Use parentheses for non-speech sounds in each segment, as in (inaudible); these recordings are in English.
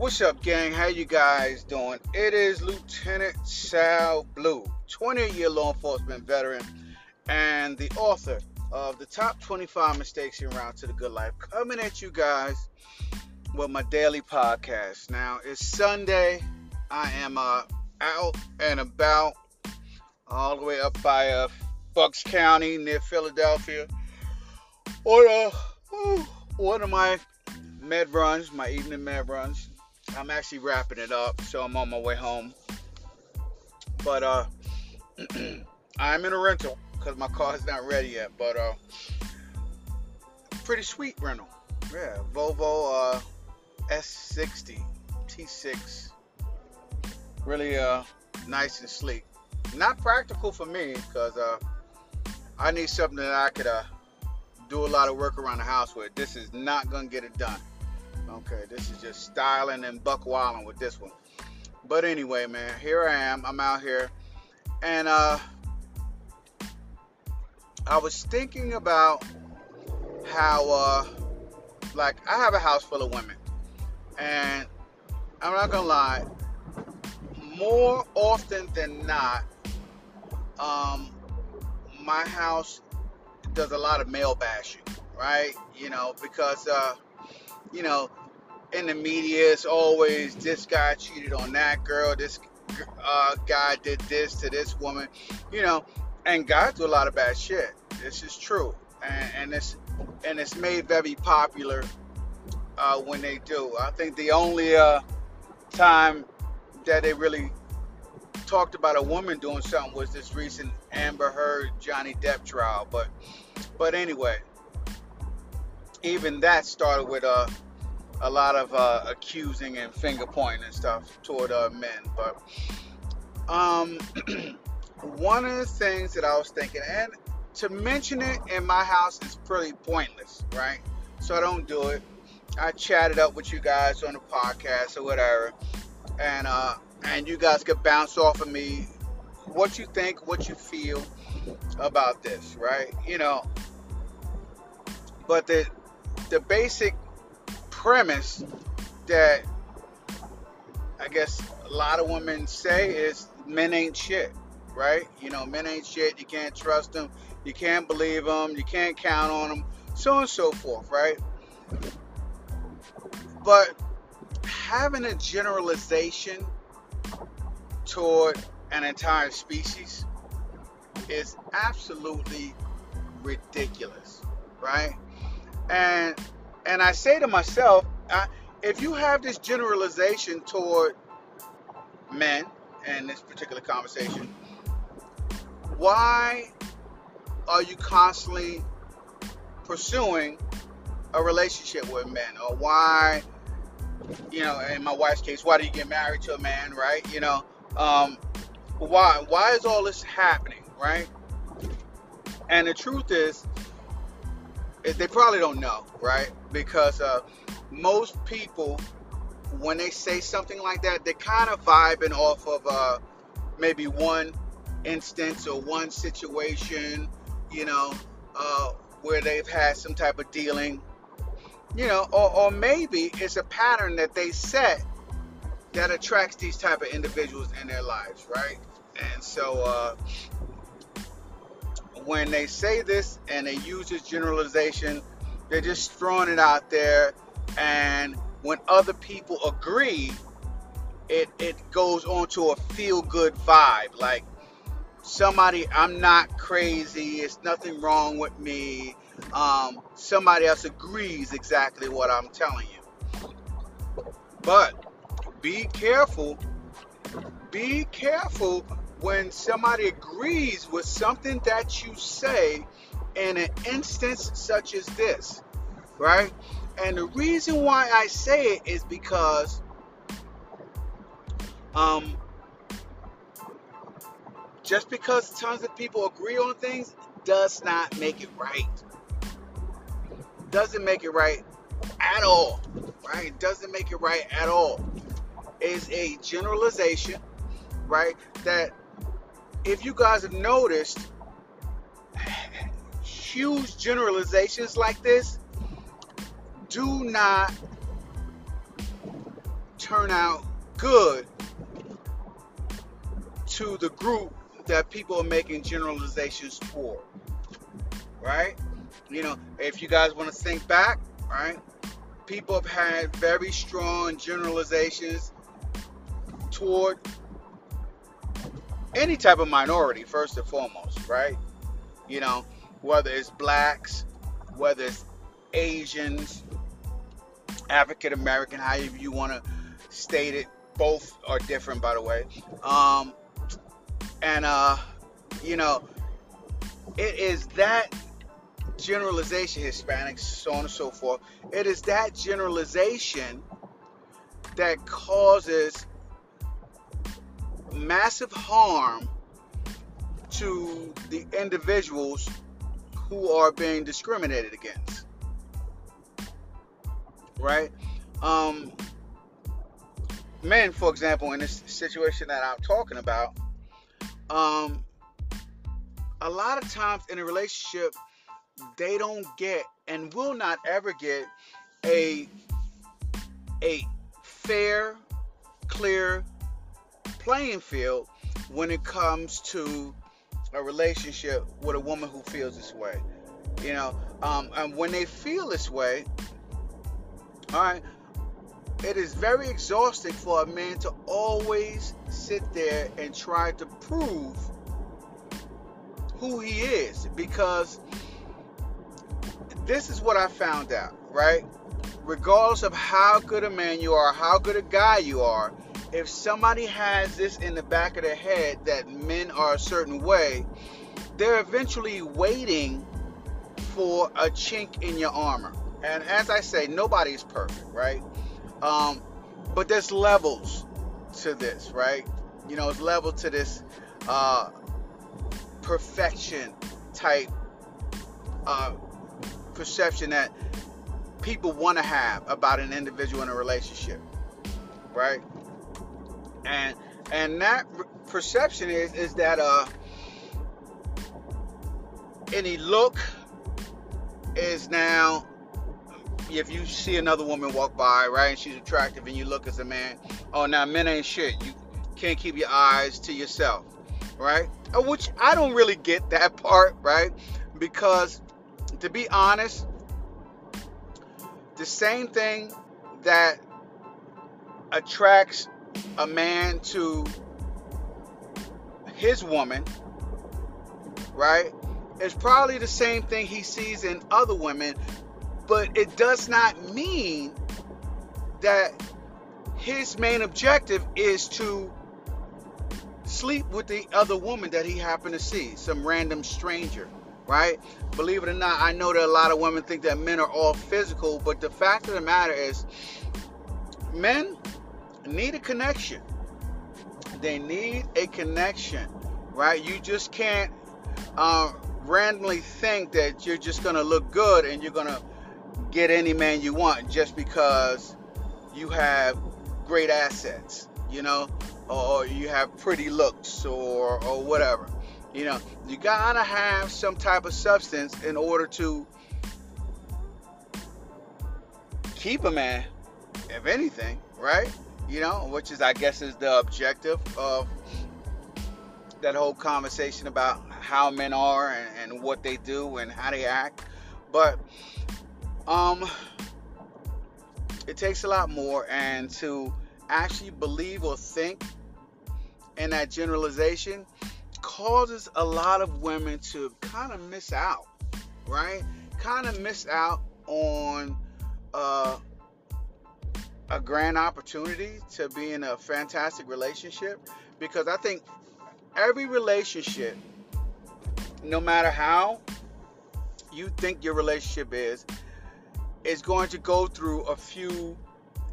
What's up, gang? How you guys doing? It is Lieutenant Sal Blue, 20-year law enforcement veteran and the author of the top 25 mistakes en route to the good life, coming at you guys with my daily podcast. Now it's Sunday. I am uh, out and about, all the way up by uh, Bucks County near Philadelphia, on uh, one of my med runs, my evening med runs. I'm actually wrapping it up, so I'm on my way home. But uh, (clears throat) I'm in a rental because my car is not ready yet. But uh, pretty sweet rental. Yeah, Volvo uh, S60 T6. Really uh, nice and sleek. Not practical for me because uh, I need something that I could uh, do a lot of work around the house with. This is not gonna get it done. Okay, this is just styling and buck wilding with this one. But anyway, man, here I am. I'm out here, and uh, I was thinking about how, uh, like, I have a house full of women, and I'm not gonna lie. More often than not, um, my house does a lot of male bashing, right? You know, because uh, you know, in the media, it's always this guy cheated on that girl, this uh, guy did this to this woman, you know, and guys do a lot of bad shit. This is true, and, and it's and it's made very popular uh, when they do. I think the only uh, time that they really talked about a woman doing something was this recent Amber Heard Johnny Depp trial, but but anyway, even that started with a uh, a lot of uh, accusing and finger pointing and stuff toward uh, men. But um, (clears throat) one of the things that I was thinking, and to mention it in my house is pretty pointless, right? So I don't do it. I chatted up with you guys on the podcast or whatever, and uh, and you guys could bounce off of me what you think, what you feel about this, right? You know, but the the basic premise that I guess a lot of women say is men ain't shit, right? You know, men ain't shit. You can't trust them. You can't believe them. You can't count on them. So on and so forth, right? But having a generalization toward an entire species is absolutely ridiculous, right? And and I say to myself, I, if you have this generalization toward men in this particular conversation, why are you constantly pursuing a relationship with men? Or why, you know, in my wife's case, why do you get married to a man, right? You know, um, why? Why is all this happening, right? And the truth is, they probably don't know, right? Because uh, most people, when they say something like that, they're kind of vibing off of uh, maybe one instance or one situation, you know, uh, where they've had some type of dealing, you know, or, or maybe it's a pattern that they set that attracts these type of individuals in their lives, right? And so, uh, when they say this and they use this generalization, they're just throwing it out there. And when other people agree, it, it goes on to a feel good vibe. Like somebody, I'm not crazy, it's nothing wrong with me. Um, somebody else agrees exactly what I'm telling you. But be careful. Be careful when somebody agrees with something that you say in an instance such as this, right? And the reason why I say it is because um, just because tons of people agree on things does not make it right. Doesn't make it right at all, right? Doesn't make it right at all. Is a generalization, right? That if you guys have noticed, huge generalizations like this do not turn out good to the group that people are making generalizations for. Right? You know, if you guys want to think back, right? People have had very strong generalizations toward any type of minority, first and foremost, right? You know, whether it's blacks, whether it's Asians, African American, however you want to state it. Both are different, by the way. Um, and uh, you know, it is that generalization, Hispanics, so on and so forth. It is that generalization that causes massive harm to the individuals who are being discriminated against. Right? Um, men, for example, in this situation that I'm talking about, um, a lot of times in a relationship, they don't get and will not ever get a a fair, clear playing field when it comes to a relationship with a woman who feels this way. You know, um, and when they feel this way, all right, it is very exhausting for a man to always sit there and try to prove who he is because this is what I found out, right? Regardless of how good a man you are, how good a guy you are, if somebody has this in the back of their head that men are a certain way, they're eventually waiting for a chink in your armor. And as I say, nobody is perfect, right? Um, but there's levels to this, right? You know, it's level to this uh, perfection type uh, perception that people want to have about an individual in a relationship, right? And and that perception is is that uh any look is now if you see another woman walk by, right, and she's attractive, and you look as a man, oh, now men ain't shit. You can't keep your eyes to yourself, right? Uh, which I don't really get that (laughs) part, right? Because to be honest, the same thing that attracts a man to his woman, right, is probably the same thing he sees in other women but it does not mean that his main objective is to sleep with the other woman that he happened to see, some random stranger, right? Believe it or not, I know that a lot of women think that men are all physical, but the fact of the matter is, men need a connection. They need a connection, right? You just can't uh, randomly think that you're just gonna look good and you're gonna get any man you want just because you have great assets, you know, or you have pretty looks or or whatever. You know, you gotta have some type of substance in order to keep a man, if anything, right? You know, which is I guess is the objective of that whole conversation about how men are and, and what they do and how they act. But um, it takes a lot more, and to actually believe or think in that generalization causes a lot of women to kind of miss out, right? Kind of miss out on uh, a grand opportunity to be in a fantastic relationship because I think every relationship, no matter how you think your relationship is, is going to go through a few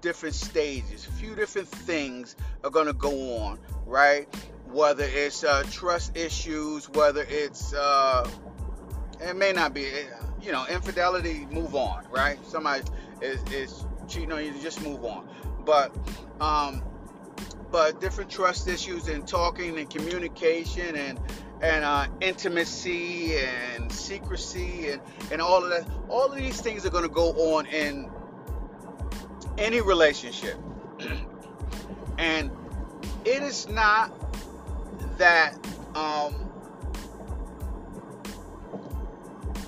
different stages, a few different things are going to go on, right? Whether it's uh, trust issues, whether it's, uh, it may not be, you know, infidelity, move on, right? Somebody is, is cheating on you, just move on. But, um, but different trust issues and talking and communication and and uh, intimacy and secrecy and, and all of that. All of these things are going to go on in any relationship. (clears throat) And it is not that um,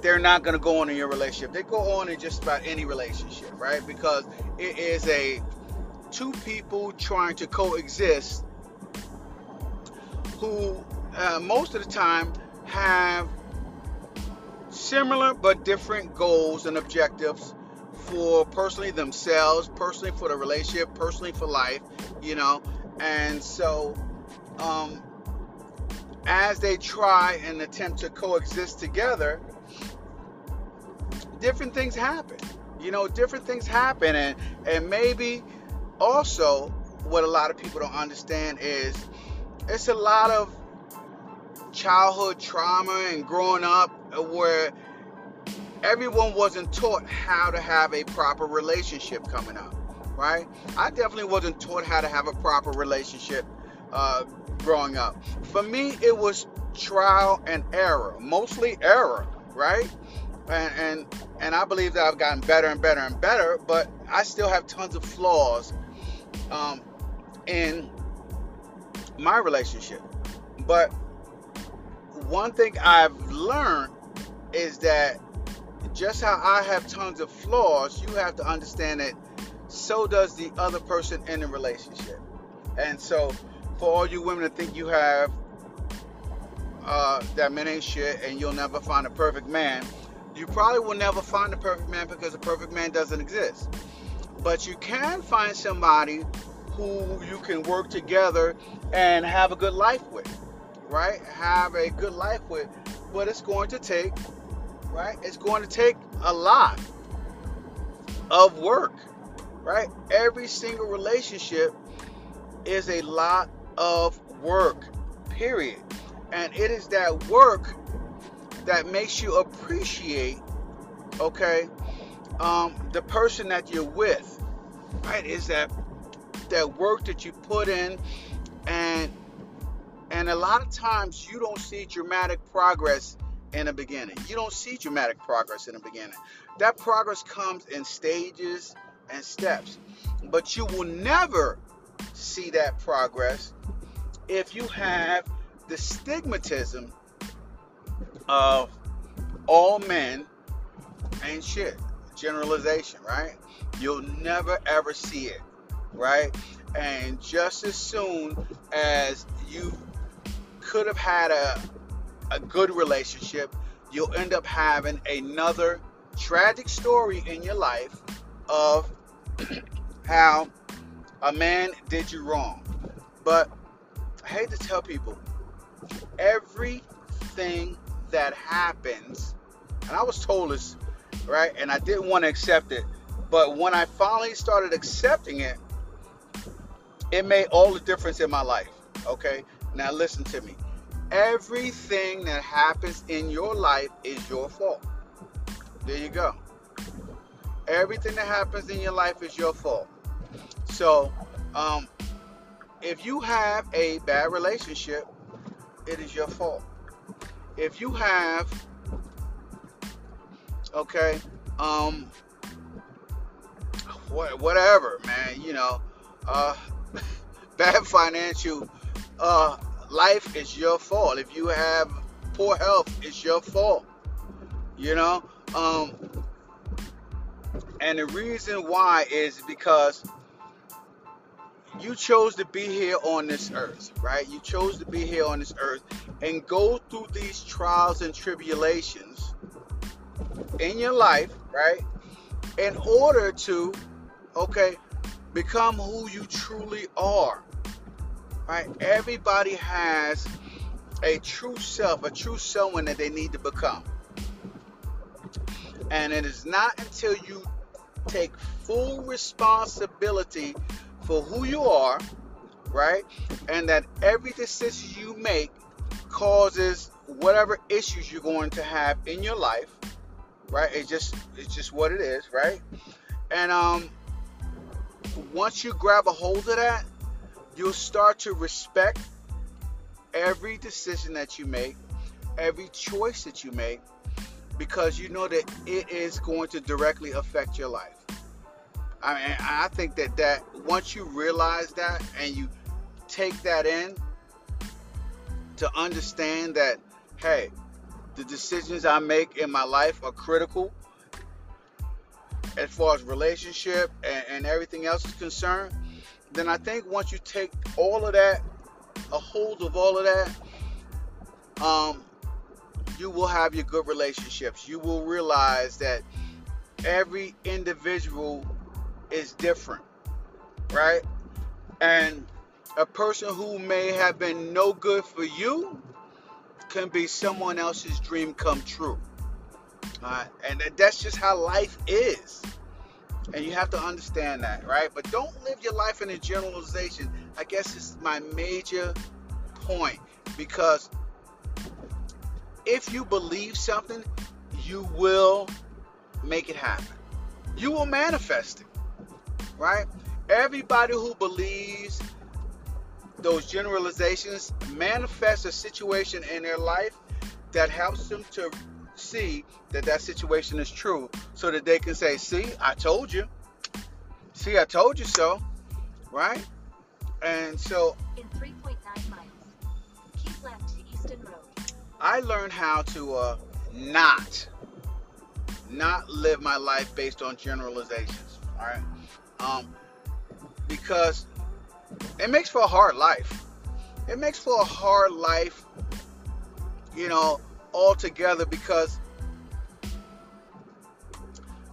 they're not going to go on in your relationship. They go on in just about any relationship, right? Because it is a two people trying to coexist who uh, most of the time have similar but different goals and objectives for personally themselves, personally for the relationship, personally for life, you know. And so, um, as they try and attempt to coexist together, different things happen. You know, different things happen, and and maybe also what a lot of people don't understand is it's a lot of childhood trauma and growing up where everyone wasn't taught how to have a proper relationship coming up, right? I definitely wasn't taught how to have a proper relationship uh, growing up. For me, it was trial and error, mostly error, right? And, and and I believe that I've gotten better and better and better, but I still have tons of flaws um, in my relationship. But one thing I've learned is that just how I have tons of flaws, you have to understand that so does the other person in the relationship. And so, for all you women that think you have uh, that men ain't shit and you'll never find a perfect man, you probably will never find a perfect man because a perfect man doesn't exist. But you can find somebody who you can work together and have a good life with, right? Have a good life with. But it's going to take, right? It's going to take a lot of work, right? Every single relationship is a lot of work, period. And it is that work that makes you appreciate, okay, um, the person that you're with, right? Is that that work that you put in, and and a lot of times you don't see dramatic progress in the beginning. You don't see dramatic progress in the beginning. That progress comes in stages and steps, but you will never see that progress if you have the stigmatism of all men ain't shit. Generalization, right? You'll never ever see it, right? And just as soon as you could have had a a good relationship, you'll end up having another tragic story in your life of (clears throat) how a man did you wrong. But I hate to tell people, everything that happens, and I was told this, right? And I didn't want to accept it. But when I finally started accepting it, it made all the difference in my life. Okay? Now listen to me. Everything that happens in your life is your fault. There you go. Everything that happens in your life is your fault. So, um, if you have a bad relationship, it is your fault if you have okay um whatever man you know uh (laughs) bad financial uh life is your fault if you have poor health it's your fault you know um and the reason why is because you chose to be here on this earth, right? You chose to be here on this earth and go through these trials and tribulations in your life, right? In order to, okay, become who you truly are, right? Everybody has a true self, a true someone that they need to become. And it is not until you take full responsibility for who you are, right? And that every decision you make causes whatever issues you're going to have in your life, right? It's just it's just what it is, right? And um once you grab a hold of that, you'll start to respect every decision that you make, every choice that you make because you know that it is going to directly affect your life. I mean, I think that that once you realize that and you take that in to understand that, hey, the decisions I make in my life are critical as far as relationship and, and everything else is concerned, then I think once you take all of that, a hold of all of that, um, you will have your good relationships. You will realize that every individual is different, right? And a person who may have been no good for you can be someone else's dream come true. Uh, and that's just how life is. And you have to understand that, right? But don't live your life in a generalization. I guess it's my major point because if you believe something, you will make it happen. You will manifest it, right? Everybody who believes those generalizations manifest a situation in their life that helps them to see that that situation is true so that they can say, see, I told you. See, I told you so. Right? And so. In 3.9 miles, keep left to Easton Road. I learned how to uh, not, not live my life based on generalizations. All right? Um, because it makes for a hard life. It makes for a hard life, you know, altogether because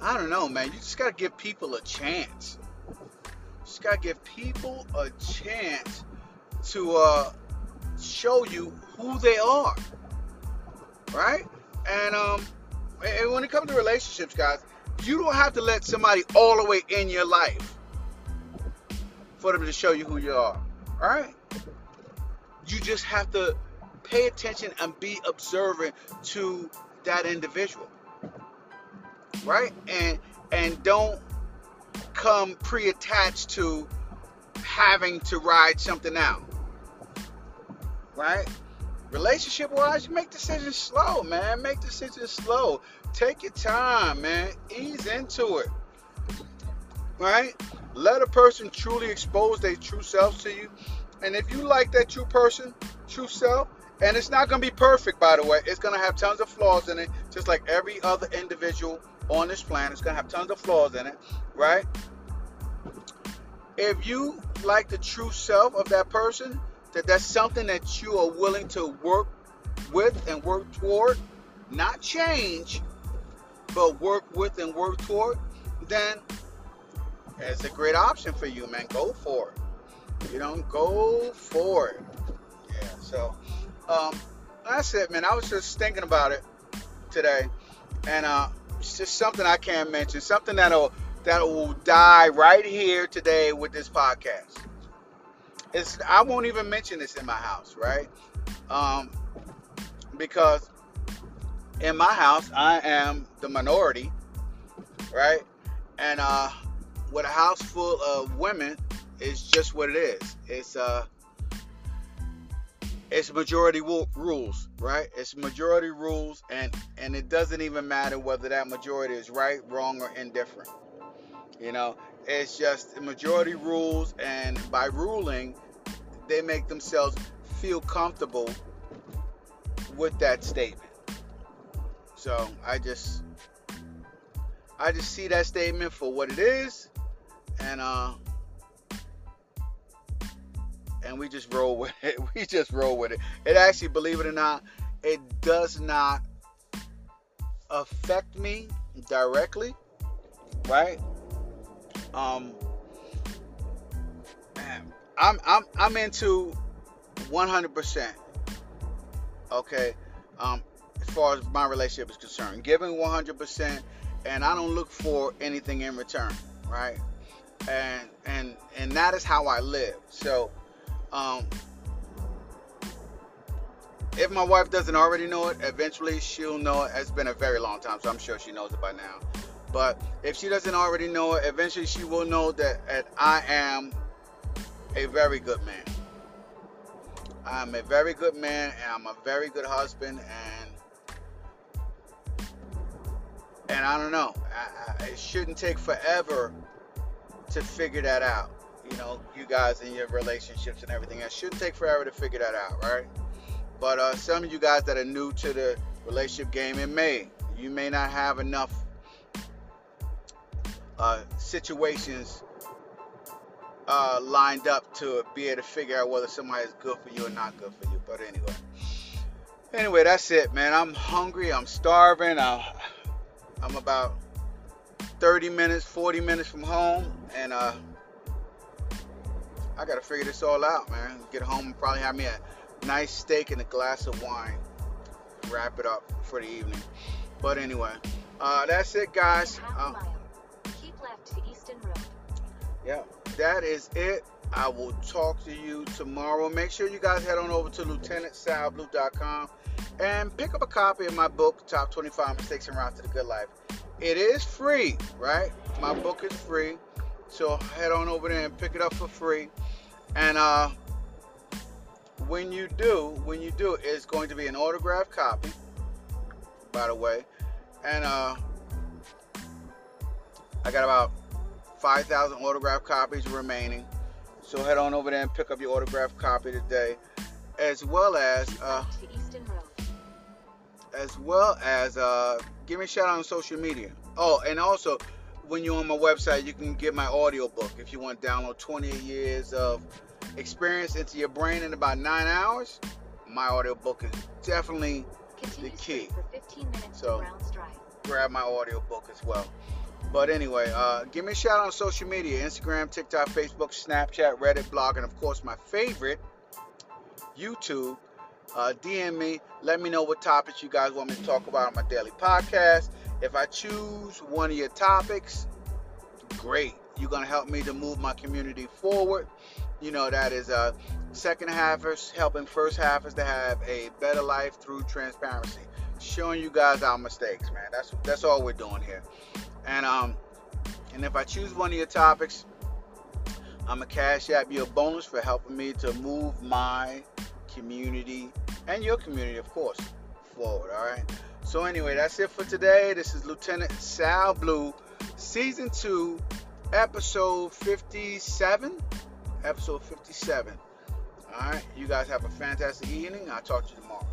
I don't know, man. You just gotta give people a chance. You just gotta give people a chance to uh, show you who they are, right? And um, and when it comes to relationships, guys, you don't have to let somebody all the way in your life for them to show you who you are, all right? You just have to pay attention and be observant to that individual right? And and don't come pre-attached to having to ride something out right? Relationship wise you make decisions slow man. Make decisions slow. Take your time man. Ease into it right let a person truly expose their true selves to you and if you like that true person true self and it's not going to be perfect, by the way. It's going to have tons of flaws in it, just like every other individual on this planet. It's going to have tons of flaws in it, right? If you like the true self of that person, that that's something that you are willing to work with and work toward, not change, but work with and work toward, then it's a great option for you, man. Go for it. You know, go for it. Yeah, so um, that's it, man. I was just thinking about it today, and uh, it's just something I can't mention. Something that'll that will die right here today with this podcast. It's I won't even mention this in my house, right? Um, because in my house I am the minority, right? And uh, with a house full of women, it's just what it is. It's uh it's majority rules, right? It's majority rules, and and it doesn't even matter whether that majority is right, wrong, or indifferent. You know, it's just majority rules, and by ruling, they make themselves feel comfortable with that statement. So I just I just see that statement for what it is, and uh, and we just roll with it. (laughs) We just roll with it. It actually, believe it or not, it does not affect me directly, right? Um, man, I'm I'm I'm into 100%. Okay, um, as far as my relationship is concerned, giving 100%, and I don't look for anything in return, right? And and and that is how I live. So um, if my wife doesn't already know it, eventually she'll know it. It's been a very long time, so I'm sure she knows it by now. But if she doesn't already know it, eventually she will know that, that I am a very good man. I'm a very good man, and I'm a very good husband, and and I don't know. I, I, it shouldn't take forever to figure that out. You know, you guys and your relationships and everything. It shouldn't take forever to figure that out, right? But uh, some of you guys that are new to the relationship game, it may. You may not have enough uh, situations uh, lined up to be able to figure out whether somebody is good for you or not good for you. But anyway, anyway, that's it, man. I'm hungry. I'm starving. I'm, I'm about 30 minutes, 40 minutes from home, and uh, I gotta figure this all out, man. Get home and probably have me a nice steak and a glass of wine. Wrap it up for the evening. But anyway, uh, that's it, guys. In half a Uh, keep left to Easton Road. yeah, that is it. I will talk to you tomorrow. Make sure you guys head on over to lieutenantsalblue.com and pick up a copy of my book, Top 25 Mistakes en Route to the Good Life. It is free, right? My book is free. So head on over there and pick it up for free. And uh, when you do, when you do, it's going to be an autographed copy, by the way. And uh, I got about 5,000 autographed copies remaining. So head on over there and pick up your autographed copy today, as well as uh, as well as uh, give me a shout out on social media. Oh, and also when you're on my website, you can get my audio book if you want to download 28 years of experience into your brain in about nine hours. My audio book is definitely Continue key. 15 minutes So- to Browns Drive. grab my audio book as well. But anyway, uh, give me a shout out on social media Instagram, TikTok, Facebook, Snapchat, Reddit, blog, and of course, my favorite, YouTube. Uh, DM me. Let me know what topics you guys want me to talk about on my daily podcast. If I choose one of your topics, great. You're going to help me to move my community forward. You know, that is uh, second halfers helping first halfers to have a better life through transparency showing you guys our mistakes, man. That's that's all we're doing here. And um, and if I choose one of your topics, I'm a cash app you a bonus for helping me to move my community and your community, of course, forward. All right. So anyway, that's it for today. This is Lieutenant Sal Blue, season two, episode 57. Episode 57. All right. You guys have a fantastic evening. I'll talk to you tomorrow.